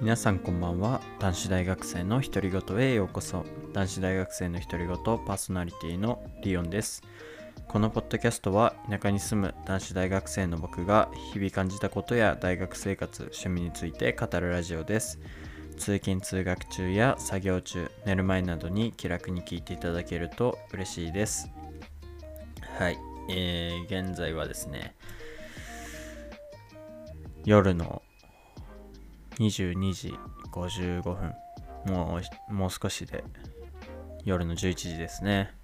皆さんこんばんは。男子大学生の独り言へようこそ。男子大学生の独り言パーソナリティのリオンです。このポッドキャストは田舎に住む男子大学生の僕が日々感じたことや大学生活趣味について語るラジオです。通勤通学中や作業中寝る前などに気楽に聞いていただけると嬉しいです。はい。えー、現在はですね夜の22時55分。もうもう少しで夜の11時ですね。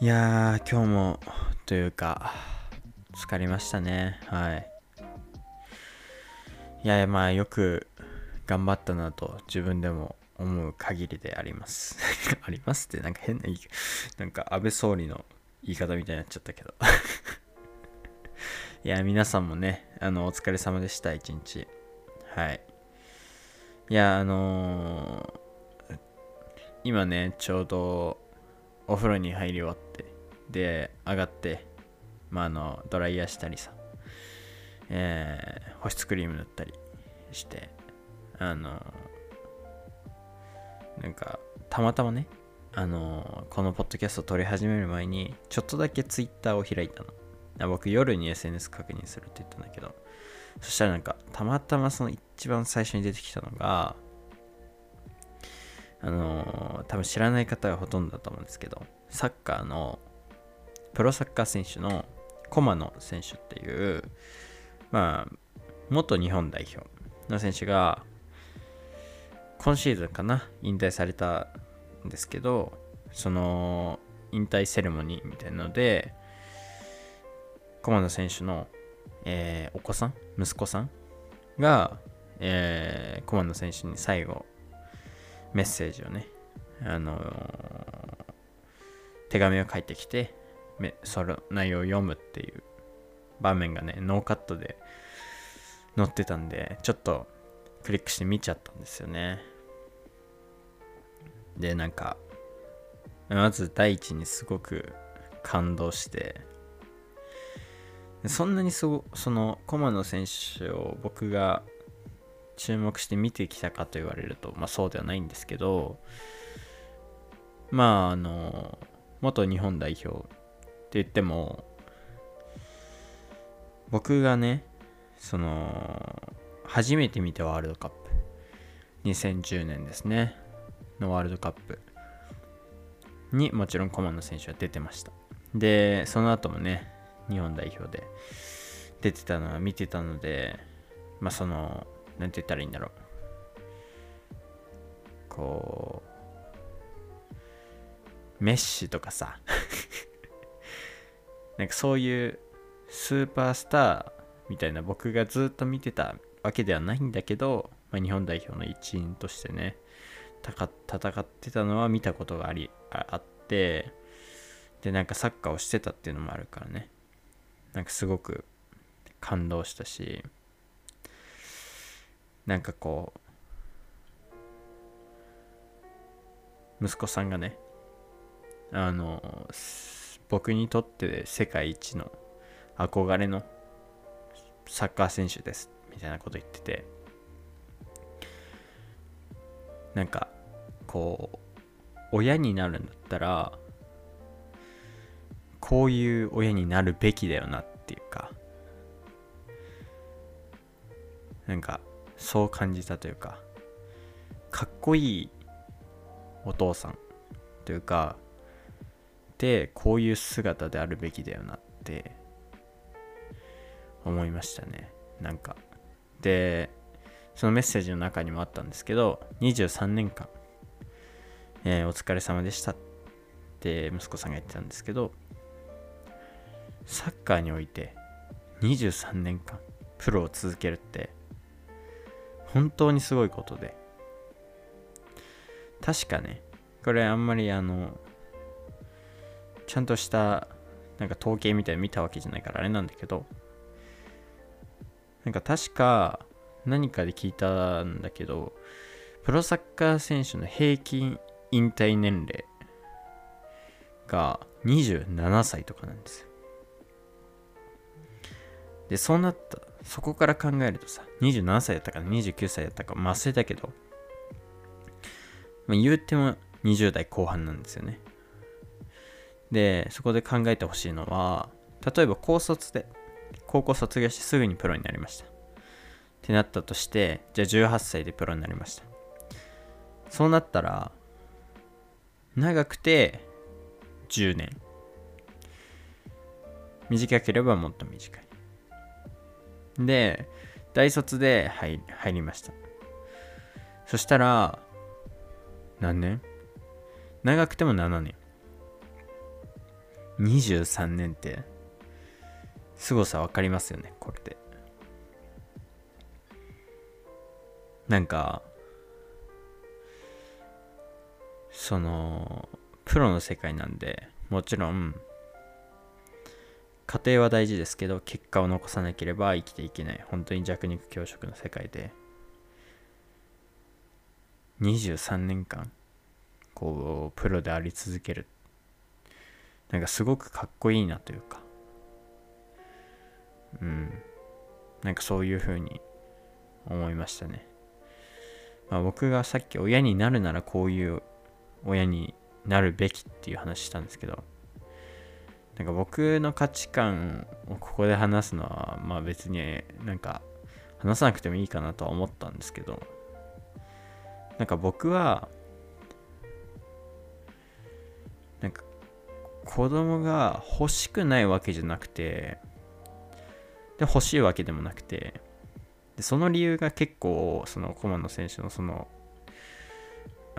いやー今日もというか疲れましたね。はい。いやまあよく頑張ったなと自分でも思う限りであります。ありますってなんか変ななんか安倍総理の言い方みたいになっちゃったけど。いや皆さんもねあのお疲れ様でした一日。はい。いやあのー、今ねちょうどお風呂に入り終わってで上がってまああのドライヤーしたりさえー、保湿クリーム塗ったりしてあのー、なんかたまたまねあのー、このポッドキャスト撮り始める前にちょっとだけツイッターを開いたの。僕夜に SNS 確認するって言ったんだけど。そしたらなんか、たまたまその一番最初に出てきたのが、あのー、多分知らない方がほとんどだと思うんですけど、サッカーの、プロサッカー選手の駒野選手っていう、まあ、元日本代表の選手が、今シーズンかな、引退されたんですけど、その、引退セレモニーみたいなので、駒野選手のえー、お子さん？息子さん？が、えー、コマンド選手に最後メッセージをね、あのー、手紙を書いてきてその内容を読むっていう場面がねノーカットで載ってたんでちょっとクリックして見ちゃったんですよね。でなんかまず第一にすごく感動してそんなにそその駒野選手を僕が注目して見てきたかと言われると、まあ、そうではないんですけどまああの元日本代表って言っても僕がねその初めて見たワールドカップ2010年ですねのワールドカップにもちろん駒野選手は出てました。でその後もね日本代表で。出てたのは見てたので、まあその、なんて言ったらいいんだろう。こう、メッシとかさ。なんかそういうスーパースターみたいな僕がずっと見てたわけではないんだけど、まあ、日本代表の一員としてね、戦ってたのは見たことがありあってでなんかサッカーをしてたっていうのもあるからね。なんかすごく感動したしなんかこう息子さんがねあの僕にとって世界一の憧れのサッカー選手ですみたいなこと言っててなんかこう親になるんだったらこういう親になるべきだよなっていうかなんかそう感じたというかかっこいいお父さんというかでこういう姿であるべきだよなって思いましたね。なんかでそのメッセージの中にもあったんですけど23年間、えー、お疲れ様でしたって息子さんが言ってたんですけどサッカーにおいて23年間プロを続けるって本当にすごいことで確かねこれあんまりあのちゃんとしたなんか統計みたいに見たわけじゃないからあれなんだけどなんか確か何かで聞いたんだけどプロサッカー選手の平均引退年齢が27歳とかなんですよでそうなったそこから考えるとさ27歳だったか29歳だったか忘れたけど、まあ、言うても20代後半なんですよね。でそこで考えてほしいのは例えば高卒で高校卒業してすぐにプロになりました。ってなったとしてじゃあ18歳でプロになりました。そうなったら長くて10年。短ければもっと短い。で大卒で入入りました。そしたら何年？長くても7年。23年って凄さ分かりますよねこれで。なんかそのプロの世界なんでもちろん家庭は大事ですけど結果を残さなければ生きていけない。本当に弱肉強食の世界で。23年間こうプロであり続ける。なんかすごくかっこいいなというか。うん。なんかそういう風に思いましたね。まあ僕がさっき親になるならこういう親になるべきっていう話したんですけどなんか僕の価値観をここで話すのはまあ別になんか話さなくてもいいかなとは思ったんですけどなんか僕はなんか子供が欲しくないわけじゃなくてで欲しいわけでもなくてでその理由が結構その駒野選手のその、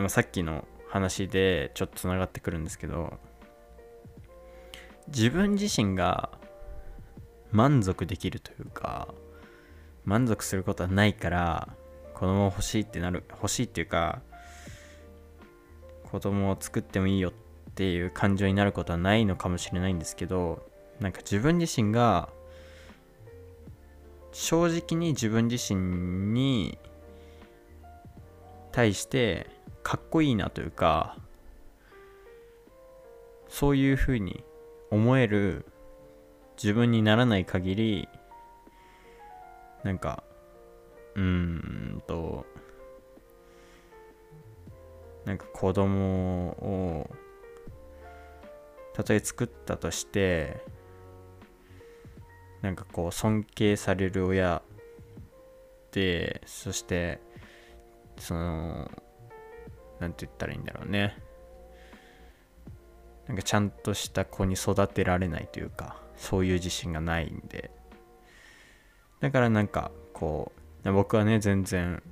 さっきの話でちょっとつながってくるんですけど自分自身が満足できるというか満足することはないから子供欲しいってなる欲しいっていうか子供を作ってもいいよっていう感情になることはないのかもしれないんですけどなんか自分自身が正直に自分自身に対してかっこいいなというかそういうふうに思える自分にならない限りなんかうーんとなんか子供をたとえ作ったとしてなんかこう尊敬される親でそしてそのなんて言ったらいいんだろうね。なんかちゃんとした子に育てられないというかそういう自信がないんで。だからなんかこう僕はね全然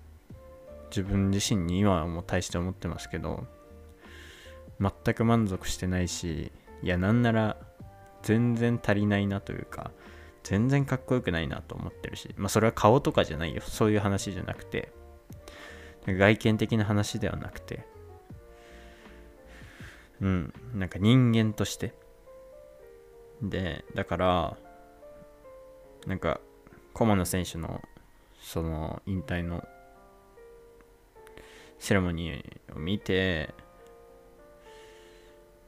自分自身に今はもう大して思ってますけど全く満足してないしいやなんなら全然足りないなというか全然かっこよくないなと思ってるしまあそれは顔とかじゃないよ。そういう話じゃなくて外見的な話ではなくてうん。なんか人間として。でだからなんか駒野選手のその引退のセレモニーを見て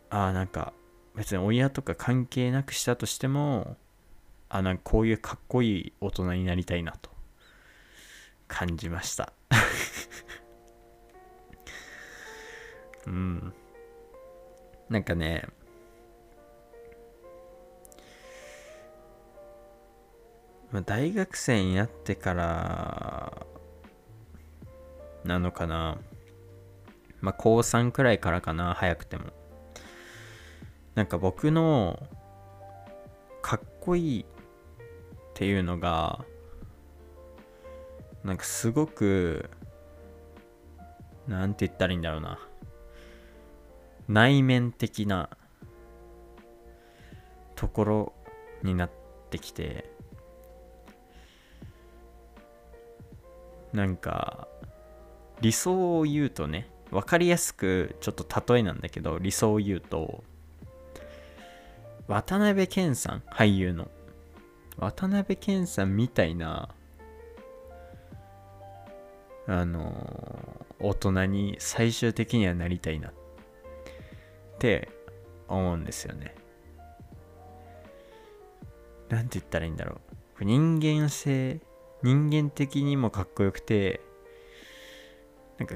ああなんか別に親とか関係なくしたとしてもあなんかこういうかっこいい大人になりたいなと。感じました。うん。なんかね、大学生になってからなのかな。まあ高3くらいからかな早くても。なんか僕のかっこいいっていうのがなんかすごくなんて言ったらいいんだろうな。内面的なところになってきてなんか理想を言うとね分かりやすくちょっと例えなんだけど理想を言うと渡辺謙さん俳優の渡辺謙さんみたいなあの大人に最終的にはなりたいなっって思うんですよね。なんて言ったらいいんだろう。人間性人間的にもかっこよくてなんか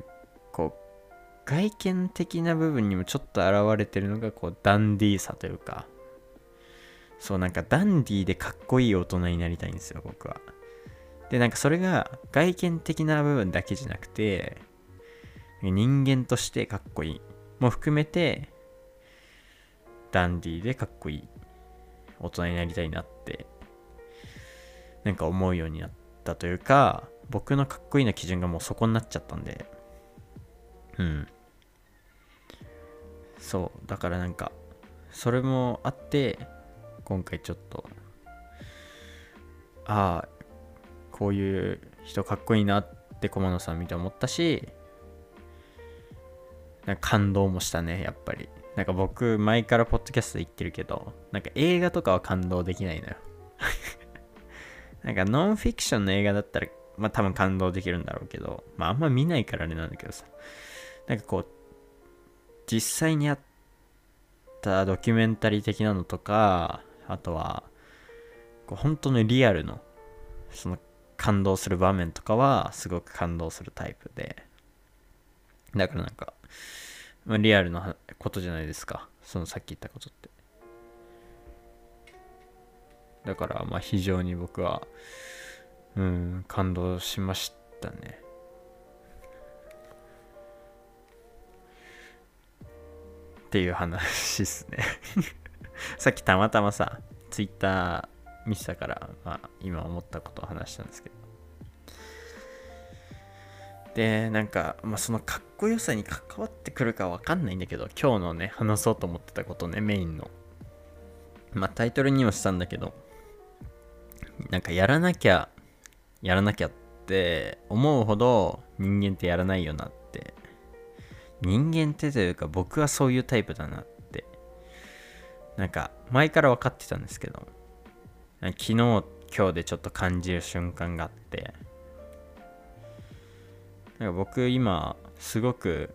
こう外見的な部分にもちょっと現れてるのがこうダンディーさというかそうなんかダンディーでかっこいい大人になりたいんですよ僕は。でなんかそれが外見的な部分だけじゃなくて人間としてかっこいいも含めてダンディーでかっこいい大人になりたいなってなんか思うようになったというか僕のかっこいいな基準がもうそこになっちゃったんで。うん。そう。だからなんかそれもあって今回ちょっとああこういう人かっこいいなって駒野さん見て思ったしなんか感動もしたねやっぱり。なんか僕前からポッドキャストで言ってるけどなんか映画とかは感動できないのよ。なんかノンフィクションの映画だったらまあ多分感動できるんだろうけどまああんま見ないからあれなんだけどさ。なんかこう実際にあったドキュメンタリー的なのとかあとは本当のリアルのその感動する場面とかはすごく感動するタイプで。だからなんか、まあ、リアルなことじゃないですか。そのさっき言ったことって。だからまあ非常に僕はうん感動しましたね。っていう話っすね。さっきたまたまさツイッター見てたから、まあ、今思ったことを話したんですけど。でなんか、まあ、そのかっこよさに関わってくるかわかんないんだけど今日のね話そうと思ってたことねメインの。まあタイトルにもしたんだけどなんかやらなきゃやらなきゃって思うほど人間ってやらないよなって。人間ってというか僕はそういうタイプだなって。なんか前から分かってたんですけど昨日今日でちょっと感じる瞬間があって。なんか僕今すごく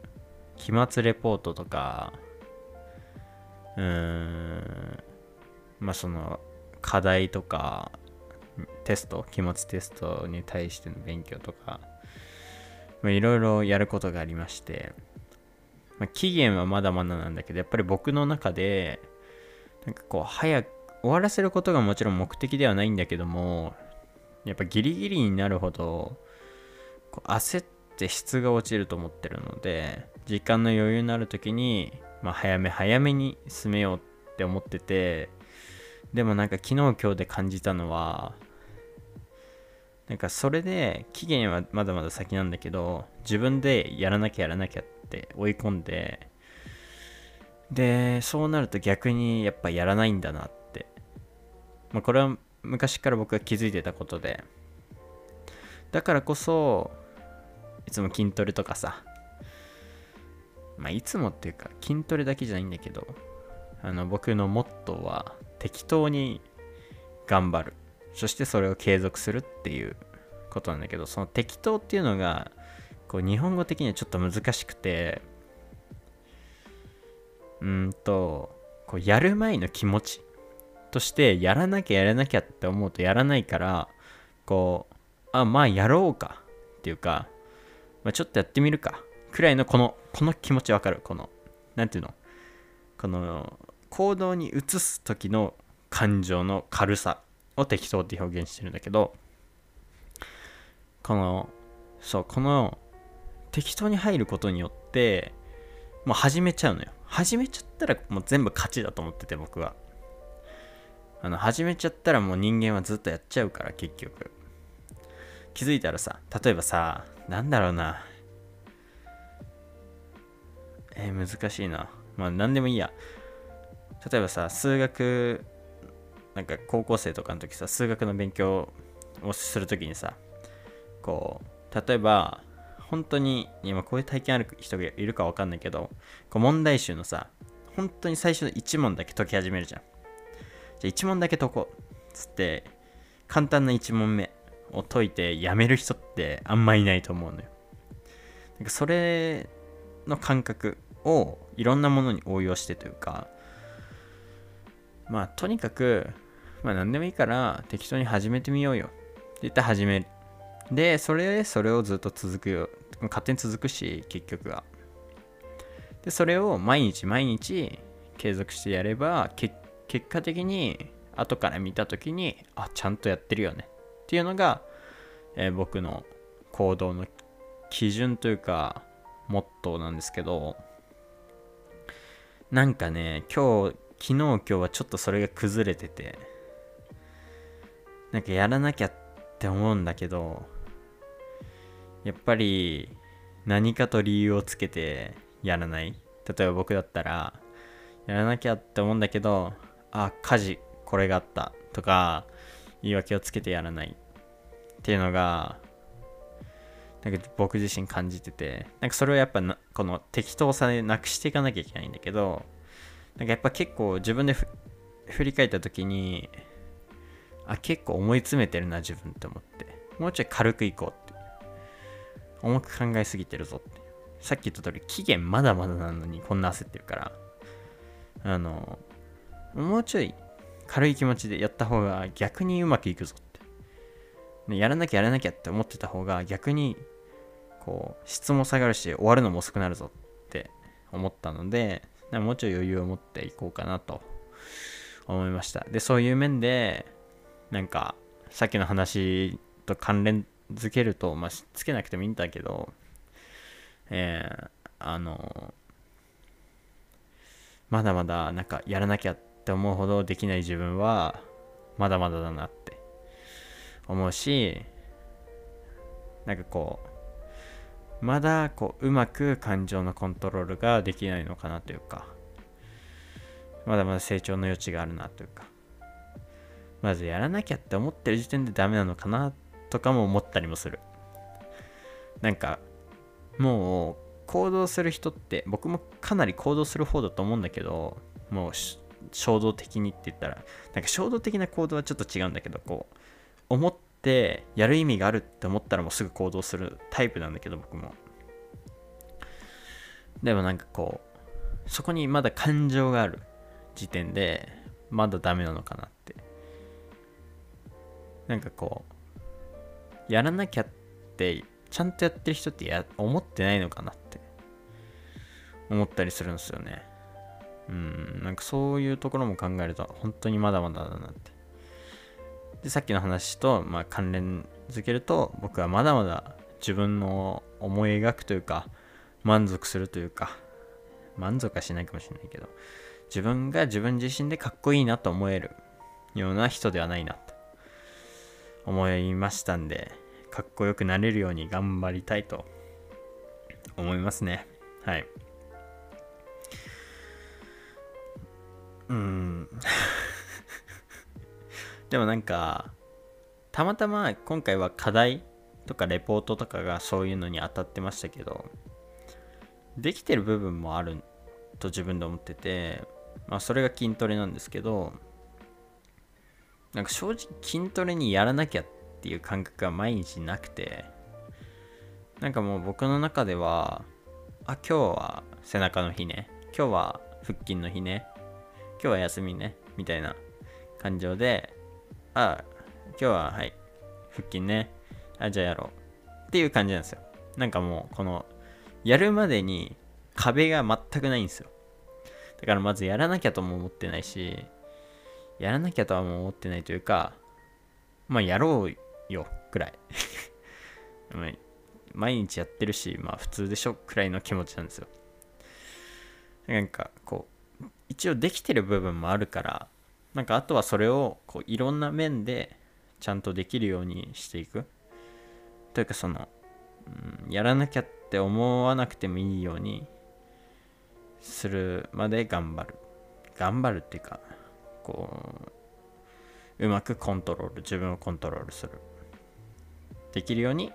期末レポートとかうーんまあその課題とかテスト期末テストに対しての勉強とかいろいろやることがありまして、まあ、期限はまだまだなんだけどやっぱり僕の中でなんかこう早く終わらせることがもちろん目的ではないんだけどもやっぱギリギリになるほどこう焦って質が落ちると思ってるので時間の余裕のある時に、まあ、早め早めに進めようって思っててでもなんか昨日今日で感じたのはなんかそれで期限はまだまだ先なんだけど自分でやらなきゃやらなきゃって追い込んででそうなると逆にやっぱやらないんだなって、まあ、これは昔から僕が気づいてたことで。だからこそいつも筋トレとかさ。まあいつもっていうか筋トレだけじゃないんだけどあの僕のモットーは適当に頑張る。そしてそれを継続するっていうことなんだけどその適当っていうのがこう日本語的にはちょっと難しくてうんとこうやる前の気持ちとしてやらなきゃやらなきゃって思うとやらないからこうあまあやろうかっていうか、まあ、ちょっとやってみるか。くらいのこのこの気持ちわかる。この何ていうの？この行動に移す時の感情の軽さを適当って表現してるんだけどこのそうこの適当に入ることによってもう始めちゃうのよ。始めちゃったらもう全部勝ちだと思ってて僕は。あの始めちゃったらもう人間はずっとやっちゃうから結局。気づいたらさ例えばさなんだろうな。えー、難しいな。まあ何でもいいや。例えばさ数学なんか高校生とかの時さ数学の勉強をする時にさこう例えば本当に今こういう体験ある人がいるか分かんないけどこう問題集のさ本当に最初の1問だけ解き始めるじゃん。じゃあ1問だけ解こう。つって簡単な1問目。を解いてやめる人ってあんまいないと思うのよ。なんかそれの感覚をいろんなものに応用してというかまあとにかくまあ何でもいいから適当に始めてみようよ。って言って始める。でそれでそれをずっと続くよ。勝手に続くし結局は。でそれを毎日毎日継続してやれば結果的に後から見た時にあちゃんとやってるよね。っていうのが、えー、僕の行動の基準というかモットーなんですけどなんかね今日昨日今日はちょっとそれが崩れててなんかやらなきゃって思うんだけどやっぱり何かと理由をつけてやらない。例えば僕だったらやらなきゃって思うんだけどあ家事これがあったとか言い訳をつけてやらない。っていうのがなんか僕自身感じててなんかそれをやっぱこの適当さでなくしていかなきゃいけないんだけどなんかやっぱ結構自分で振り返った時にあ結構思い詰めてるな自分って思って。もうちょい軽くいこうって。重く考えすぎてるぞって。さっき言った通り期限まだまだなのにこんな焦ってるから。あのもうちょい軽い気持ちでやった方が逆にうまくいくぞって。やらなきゃやらなきゃって思ってた方が逆にこう質も下がるし終わるのも遅くなるぞって思ったのでもうちょい余裕を持っていこうかなと思いました。でそういう面でなんかさっきの話と関連づけるとまあつけなくてもいいんだけどえー、あのまだまだなんかやらなきゃって思うほどできない自分はまだまだだなって思うしなんかこうまだこううまく感情のコントロールができないのかなというかまだまだ成長の余地があるなというかまずやらなきゃって思ってる時点でダメなのかなとかも思ったりもする。なんかもう行動する人って僕もかなり行動する方だと思うんだけどもう衝動的にって言ったらなんか衝動的な行動はちょっと違うんだけどこう思ってやる意味があるって思ったらもうすぐ行動するタイプなんだけど僕も。でもなんかこうそこにまだ感情がある時点でまだダメなのかなって。なんかこうやらなきゃってちゃんとやってる人ってや思ってないのかなって。思ったりするんですよね。うんなんかそういうところも考えると本当にまだまだだなって。でさっきの話と、まあ、関連づけると僕はまだまだ自分の思い描くというか満足するというか満足はしないかもしれないけど自分が自分自身でかっこいいなと思えるような人ではないなと思いましたんでかっこよくなれるように頑張りたいと思いますね。はい。うん。でもなんかたまたま今回は課題とかレポートとかがそういうのに当たってましたけどできてる部分もあると自分で思っててまあそれが筋トレなんですけどなんか正直筋トレにやらなきゃっていう感覚が毎日なくてなんかもう僕の中ではあ今日は背中の日ね今日は腹筋の日ね今日は休みねみたいな感情であ、今日は、はい、腹筋ね。あ、じゃあやろう。っていう感じなんですよ。なんかもう、この、やるまでに壁が全くないんですよ。だからまずやらなきゃとも思ってないし、やらなきゃとはもう思ってないというか、まあやろうよ、くらい。毎日やってるし、まあ普通でしょ、くらいの気持ちなんですよ。なんかこう、一応できてる部分もあるから、なんかあとはそれをこういろんな面でちゃんとできるようにしていく。というかその、うん、やらなきゃって思わなくてもいいようにするまで頑張る。頑張るっていうかこううまくコントロール自分をコントロールする。できるように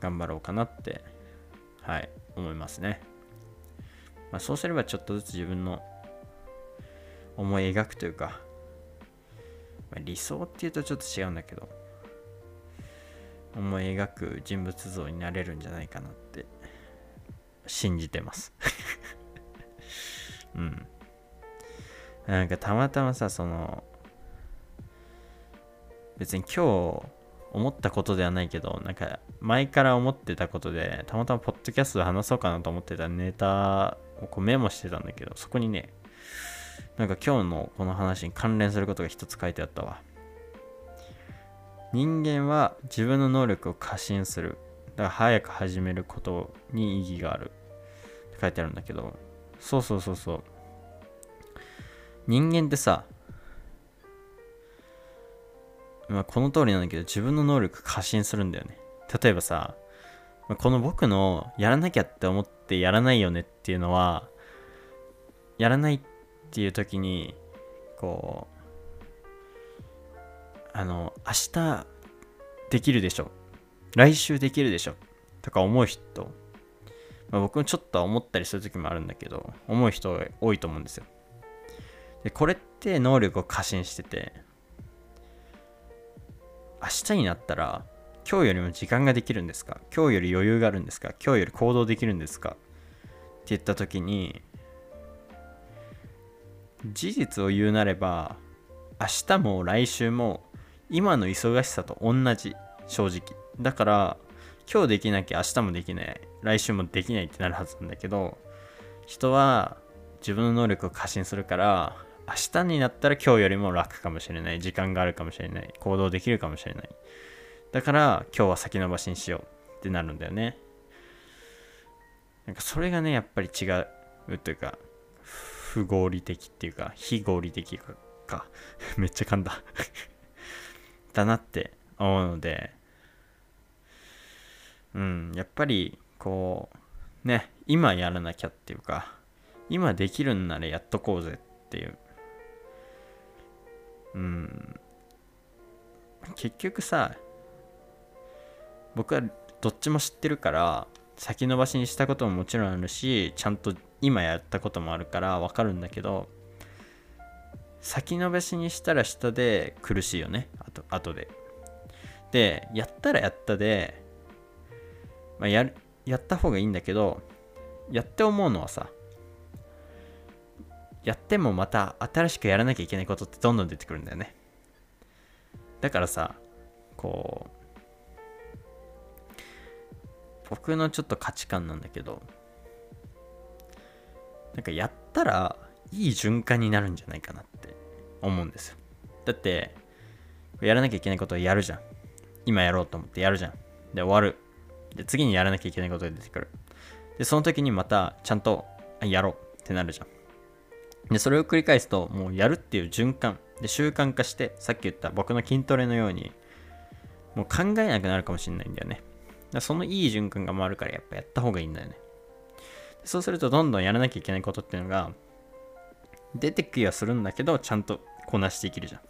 頑張ろうかなってはい思いますね、まあ、そうすればちょっとずつ自分の思い描くというか、まあ、理想っていうとちょっと違うんだけど思い描く人物像になれるんじゃないかなって信じてます。うん。なんかたまたまさその別に今日思ったことではないけどなんか前から思ってたことでたまたまポッドキャストで話そうかなと思ってたネタをこうメモしてたんだけどそこにねなんか今日のこの話に関連することが一つ書いてあったわ。人間は自分の能力を過信する。だから早く始めることに意義がある。って書いてあるんだけど。そうそうそうそう。人間ってさまあ、この通りなんだけど自分の能力過信するんだよね。例えばさこの僕のやらなきゃって思ってやらないよねっていうのはやらないってっていう時にこうあの明日できるでしょ。来週できるでしょ。とか思う人、まあ、僕もちょっと思ったりする時もあるんだけど思う人多いと思うんですよ。でこれって能力を過信してて明日になったら今日よりも時間ができるんですか？今日より余裕があるんですか？今日より行動できるんですか？って言った時に事実を言うなれば明日も来週も今の忙しさと同じ正直。だから今日できなきゃ明日もできない来週もできないってなるはずなんだけど人は自分の能力を過信するから明日になったら今日よりも楽かもしれない時間があるかもしれない行動できるかもしれない。だから今日は先延ばしにしようってなるんだよね。なんかそれがねやっぱり違うというか不合理的っていうか非合理的か めっちゃ噛んだ。だなって思うのでうんやっぱりこうね今やらなきゃっていうか今できるんならやっとこうぜっていう。うん。結局さ僕はどっちも知ってるから先延ばしにしたことももちろんあるしちゃんと今やったこともあるから分かるんだけど先延ばしにしたら下で苦しいよね。あと後で。でやったらやったで、まあ、やるやった方がいいんだけどやって思うのはさやってもまた新しくやらなきゃいけないことってどんどん出てくるんだよね。だからさこう僕のちょっと価値観なんだけどなんかやったらいい循環になるんじゃないかなって思うんですよ。だってやらなきゃいけないことをやるじゃん。今やろうと思ってやるじゃん。で終わる。で次にやらなきゃいけないことが出てくる。でその時にまたちゃんとやろうってなるじゃん。で、それを繰り返すと、もうやるっていう循環。で習慣化して、さっき言った僕の筋トレのように、もう考えなくなるかもしれないんだよね。そのいい循環が回るからやっぱやった方がいいんだよね。そうするとどんどんやらなきゃいけないことっていうのが出てきはするんだけど、ちゃんとこなしていけるじゃん。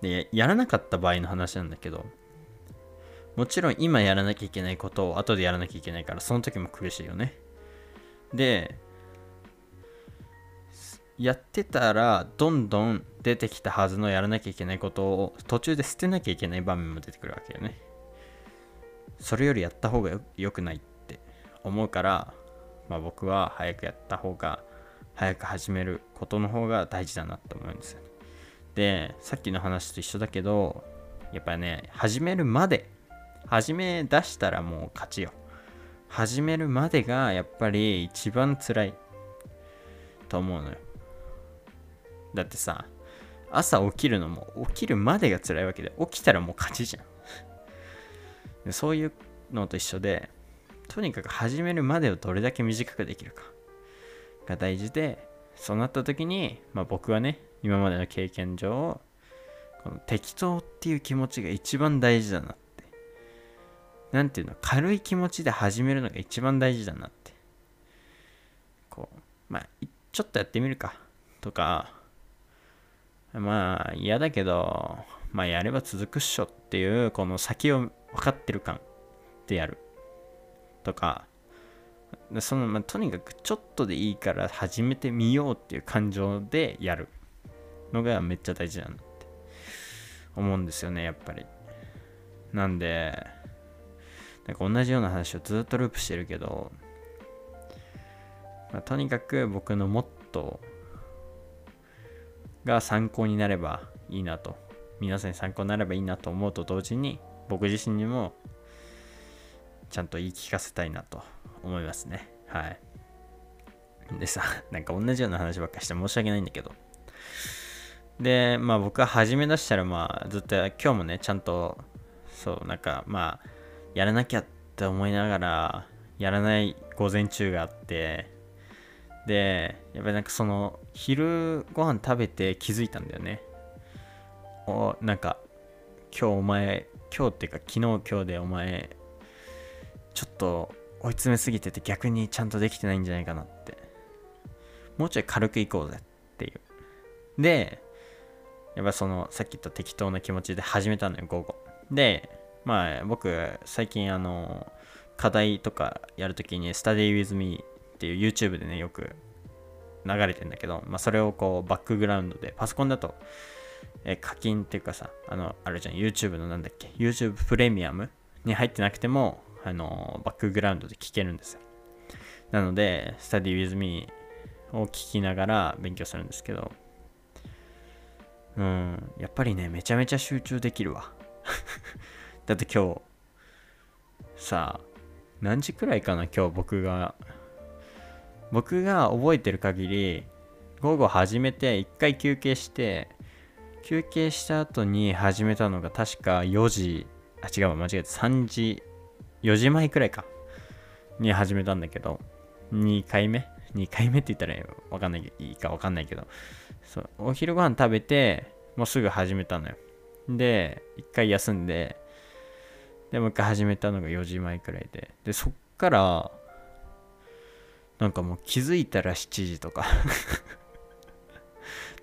で、やらなかった場合の話なんだけど、もちろん今やらなきゃいけないことを後でやらなきゃいけないから、その時も苦しいよね。で、やってたらどんどん出てきたはずのやらなきゃいけないことを途中で捨てなきゃいけない場面も出てくるわけよね。それよりやった方が良くないっ思うから、まあ、僕は早くやった方が早く始めることの方が大事だなって思うんですよ。ねでさっきの話と一緒だけどやっぱね始めるまで始め出したらもう勝ちよ。始めるまでがやっぱり一番辛いと思うのよ。だってさ、朝起きるのも起きるまでが辛いわけで、起きたらもう勝ちじゃん。そういうのと一緒で、とにかく始めるまでをどれだけ短くできるかが大事で、そうなった時に、まあ、僕はね、今までの経験上、この適当っていう気持ちが一番大事だなって。なんていうの、軽い気持ちで始めるのが一番大事だなって。こう、まあ、ちょっとやってみるかとか、まあ嫌だけど、まあやれば続くっしょっていう、この先を分かってる感でやる。とか、その、まあ、とにかくちょっとでいいから始めてみようっていう感情でやるのがめっちゃ大事だなって思うんですよね、やっぱり。なんで、なんか同じような話をずっとループしてるけど、まあ、とにかく僕のモットーが参考になればいいなと。皆さんに参考になればいいなと思うと同時に僕自身にもちゃんと言い聞かせたいなと思いますね。はい。でさ なんか同じような話ばっかして申し訳ないんだけど。でまあ僕は始め出したらまあずっと今日もねちゃんとそうなんかまあやらなきゃって思いながらやらない午前中があってでやっぱりなんかその昼ご飯食べて気づいたんだよね。おなんか今日お前今日っていうか昨日今日でお前ちょっと追い詰めすぎてて逆にちゃんとできてないんじゃないかなって。もうちょい軽くいこうぜっていう。でやっぱそのさっき言った適当な気持ちで始めたのよ午後。でまあ僕最近あの課題とかやるときに Study with me っていう YouTube でねよく流れてんだけど、まあ、それをこうバックグラウンドでパソコンだとえ課金っていうかさあのあるじゃん YouTube のなんだっけ YouTube プレミアムに入ってなくてもあのバックグラウンドで聞けるんですよ。なので Study with me を聞きながら勉強するんですけどうんやっぱりねめちゃめちゃ集中できるわ。だって今日さあ何時くらいかな今日僕が。僕が覚えてる限り午後始めて1回休憩して休憩した後に始めたのが確か4時あ違う間違えた。3時4時前くらいか。に始めたんだけど。2回目？2回目って言ったらわかんないいいかわかんないけど。そう。お昼ご飯食べてもうすぐ始めたのよ。で1回休んででもう一回始めたのが4時前くらいで。でそっからなんかもう気づいたら7時とか。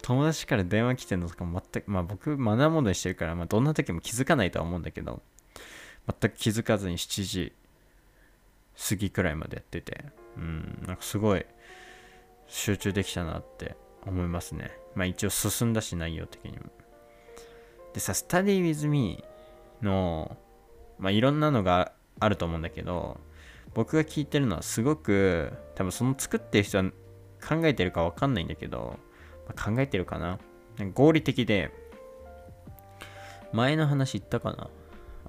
友達から電話来てんのとか全くまあ僕マナーモードにしてるから、まあ、どんな時も気づかないとは思うんだけど。全く気づかずに7時過ぎくらいまでやっててうんなんかすごい集中できたなって思いますね。まあ一応進んだし内容的にも。でさ Study with me のまあいろんなのがあると思うんだけど僕が聞いてるのはすごく多分その作ってる人は考えてるか分かんないんだけど、まあ、考えてるかな？合理的で前の話言ったかな？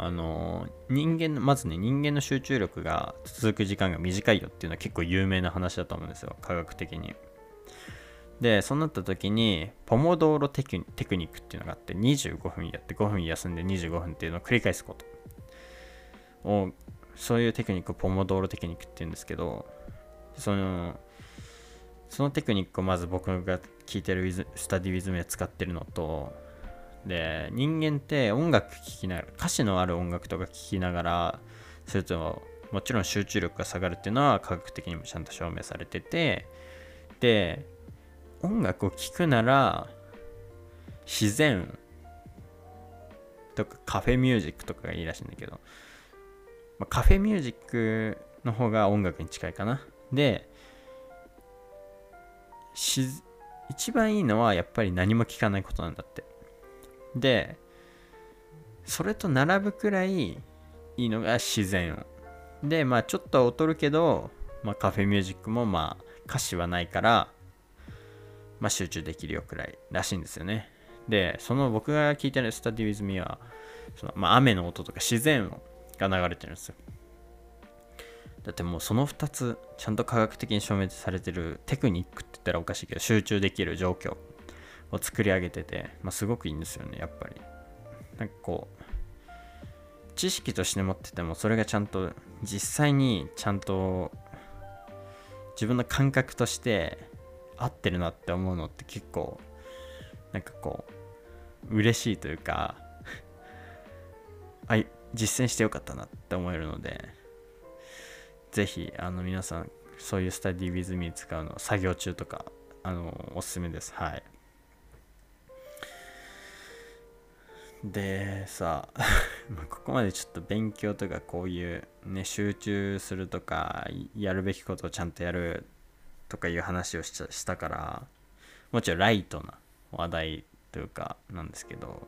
あの人間のまずね人間の集中力が続く時間が短いよっていうのは結構有名な話だと思うんですよ。科学的に。でそうなった時にポモドーロテクニックっていうのがあって25分やって5分休んで25分っていうのを繰り返すこと。をそういうテクニックをポモドーロテクニックっていうんですけどそのそのテクニックをまず僕が聞いてるスタディウィズムで使ってるのとで人間って音楽聴きながら歌詞のある音楽とか聴きながらするともちろん集中力が下がるっていうのは科学的にもちゃんと証明されててで音楽を聴くなら自然とかカフェミュージックとかがいいらしいんだけど、まあ、カフェミュージックの方が音楽に近いかな。で一番いいのはやっぱり何も聞かないことなんだって。でそれと並ぶくらいいいのが自然音でまあちょっとは劣るけど、まあ、カフェミュージックもまあ歌詞はないからまあ、集中できるよくらいらしいんですよね。で、その僕が聞いてる Study with me は、そのまあ、雨の音とか自然音が流れてるんですよ。だってもうその2つ、ちゃんと科学的に証明されてるテクニックって言ったらおかしいけど、集中できる状況を作り上げてて、まあ、すごくいいんですよね、やっぱり。なんかこう、知識として持ってても、それがちゃんと実際にちゃんと自分の感覚として合ってるなって思うのって結構なんかこう嬉しいというか あ実践してよかったなって思えるのでぜひあの皆さんそういうスタディウィズミー使うの作業中とかあのおすすめですはいでさ ここまでちょっと勉強とかこういうね集中するとかやるべきことをちゃんとやるとかいう話をしたからもちろんライトな話題というかなんですけど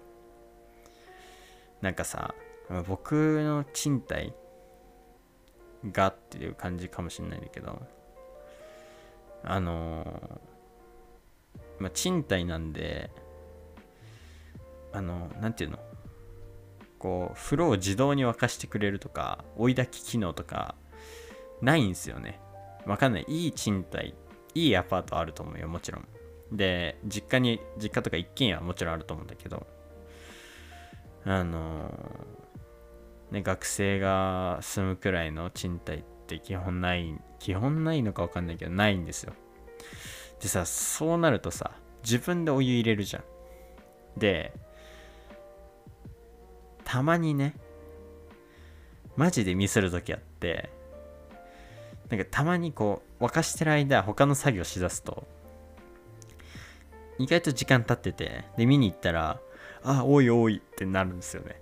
なんかさ僕の賃貸がっていう感じかもしれないんだけどあのまあ賃貸なんであの何て言うの？こう風呂を自動に沸かしてくれるとか追い炊き機能とかないんですよね。わかんない。いい賃貸いいアパートあると思うよもちろん。で実家に実家とか一軒家はもちろんあると思うんだけどあのね学生が住むくらいの賃貸って基本ない基本ないのか分かんないけどないんですよ。でさそうなるとさ自分でお湯入れるじゃん。でたまにねマジでミスる時あってなんかたまにこう沸かしてる間他の作業しだすと意外と時間経っててで見に行ったらあおいおいってなるんですよね。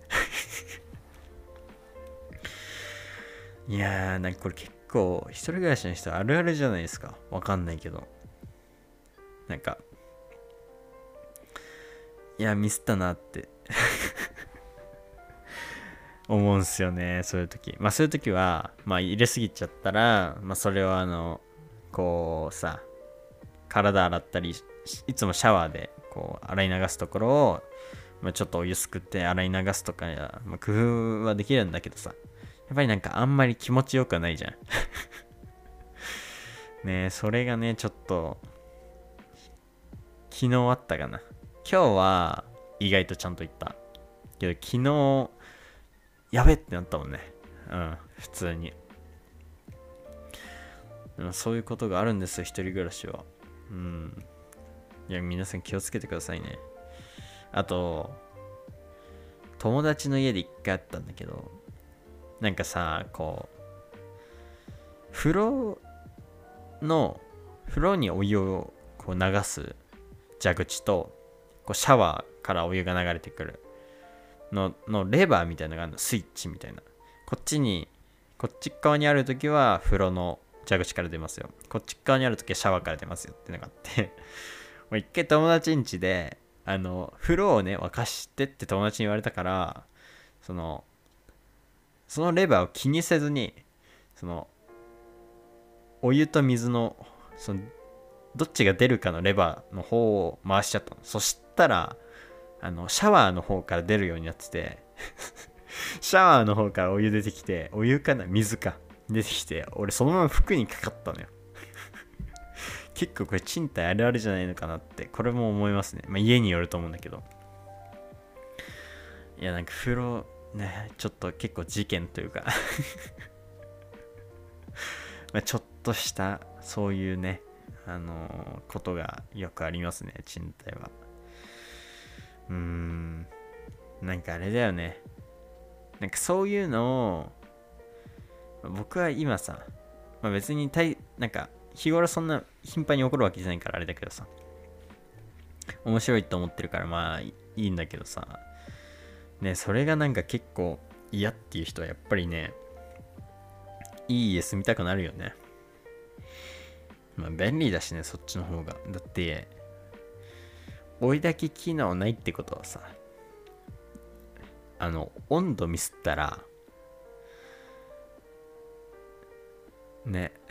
いやーなんかこれ結構一人暮らしの人あるあるじゃないですか。わかんないけど。なんかいやミスったなって。思うんすよねそういう時。まあそういう時はまあ入れすぎちゃったらまあそれをあのこうさ体洗ったりいつもシャワーでこう洗い流すところを、まあ、ちょっとお湯すくって洗い流すとかや、まあ、工夫はできるんだけどさやっぱりなんかあんまり気持ちよくないじゃん。ねそれがねちょっと昨日あったかな。今日は意外とちゃんと言った。けど昨日やべってなったもんね。うん。普通に。そういうことがあるんですよ一人暮らしは。うん。いや皆さん気をつけてくださいね。あと友達の家で一回あったんだけどなんかさこう風呂の風呂にお湯をこう流す蛇口とこうシャワーからお湯が流れてくる。ののレバーみたいなのがあるのスイッチみたいな。こっちにこっち側にある時は風呂の蛇口から出ますよ。こっち側にある時はシャワーから出ますよ。ってのがあって。もう一回友達ん家であの風呂をね沸かしてって友達に言われたからそのそのレバーを気にせずにそのお湯と水のそのどっちが出るかのレバーの方を回しちゃったの。そしたらあのシャワーの方から出るようになってて シャワーの方からお湯出てきてお湯かな？水か。出てきて俺そのまま服にかかったのよ。結構これ賃貸あるあるじゃないのかなってこれも思いますね。まあ家によると思うんだけど。いやなんか風呂ねちょっと結構事件というか。まちょっとしたそういうねあのー、ことがよくありますね賃貸は。ーん。なんかあれだよね。なんかそういうのを僕は今さ、まあ、別にたいなんか日頃そんな頻繁に起こるわけじゃないからあれだけどさ面白いと思ってるからまあいいんだけどさねそれがなんか結構嫌っていう人はやっぱりねいい家住みたくなるよね。まあ便利だしねそっちの方が。だって追い炊き機能ないってことはさあの温度ミスったらね。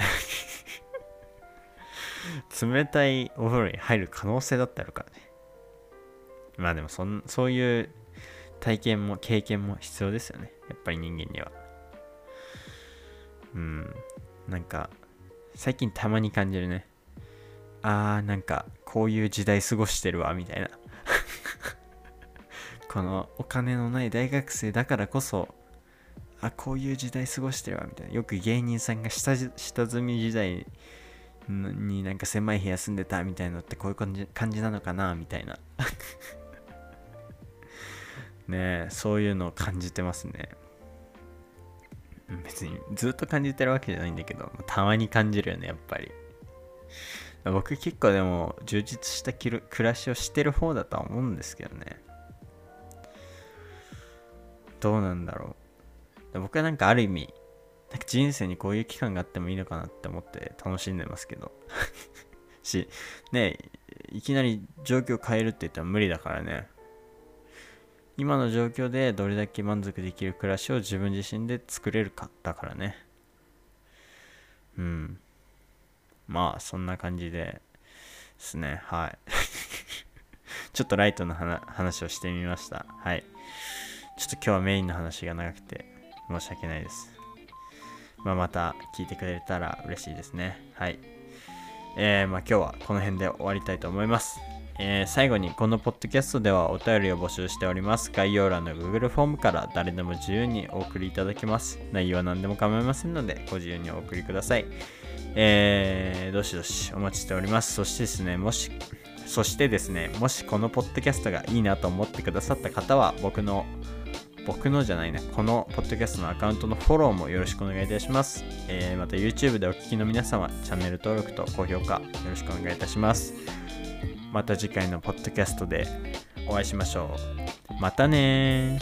冷たいお風呂に入る可能性だってあるからね。まあでもそんそういう体験も経験も必要ですよね。やっぱり人間には。うん。なんか最近たまに感じるね。あーなんかこういう時代過ごしてるわみたいな。このお金のない大学生だからこそあこういう時代過ごしてるわみたいな。よく芸人さんが下下積み時代になんか狭い部屋住んでたみたいなのってこういう感じ感じなのかなみたいな。ねえそういうのを感じてますね。別にずっと感じてるわけじゃないんだけどたまに感じるよねやっぱり。僕結構でも充実した暮らしをしてる方だとは思うんですけどね。どうなんだろう。僕はなんかある意味なんか人生にこういう期間があってもいいのかなって思って楽しんでますけど。しねいきなり状況変えるって言ったら無理だからね。今の状況でどれだけ満足できる暮らしを自分自身で作れるかだからね。うん。まあそんな感じでですねはい ちょっとライトな話をしてみました。はい。ちょっと今日はメインの話が長くて申し訳ないです。まあ、また聞いてくれたら嬉しいですね。はい。えー、まあ、今日はこの辺で終わりたいと思います。えー、最後にこのポッドキャストではお便りを募集しております。概要欄の Google フォームから誰でも自由にお送りいただけます。内容は何でも構いませんのでご自由にお送りください。えー、どしどしお待ちしております。そしてですね、もし、そしてですね、もしこのポッドキャストがいいなと思ってくださった方は僕の僕のじゃないな、このポッドキャストのアカウントのフォローもよろしくお願いいたします。えー、また YouTube でお聴きの皆様、チャンネル登録と高評価よろしくお願いいたします。また次回のポッドキャストでお会いしましょう。またね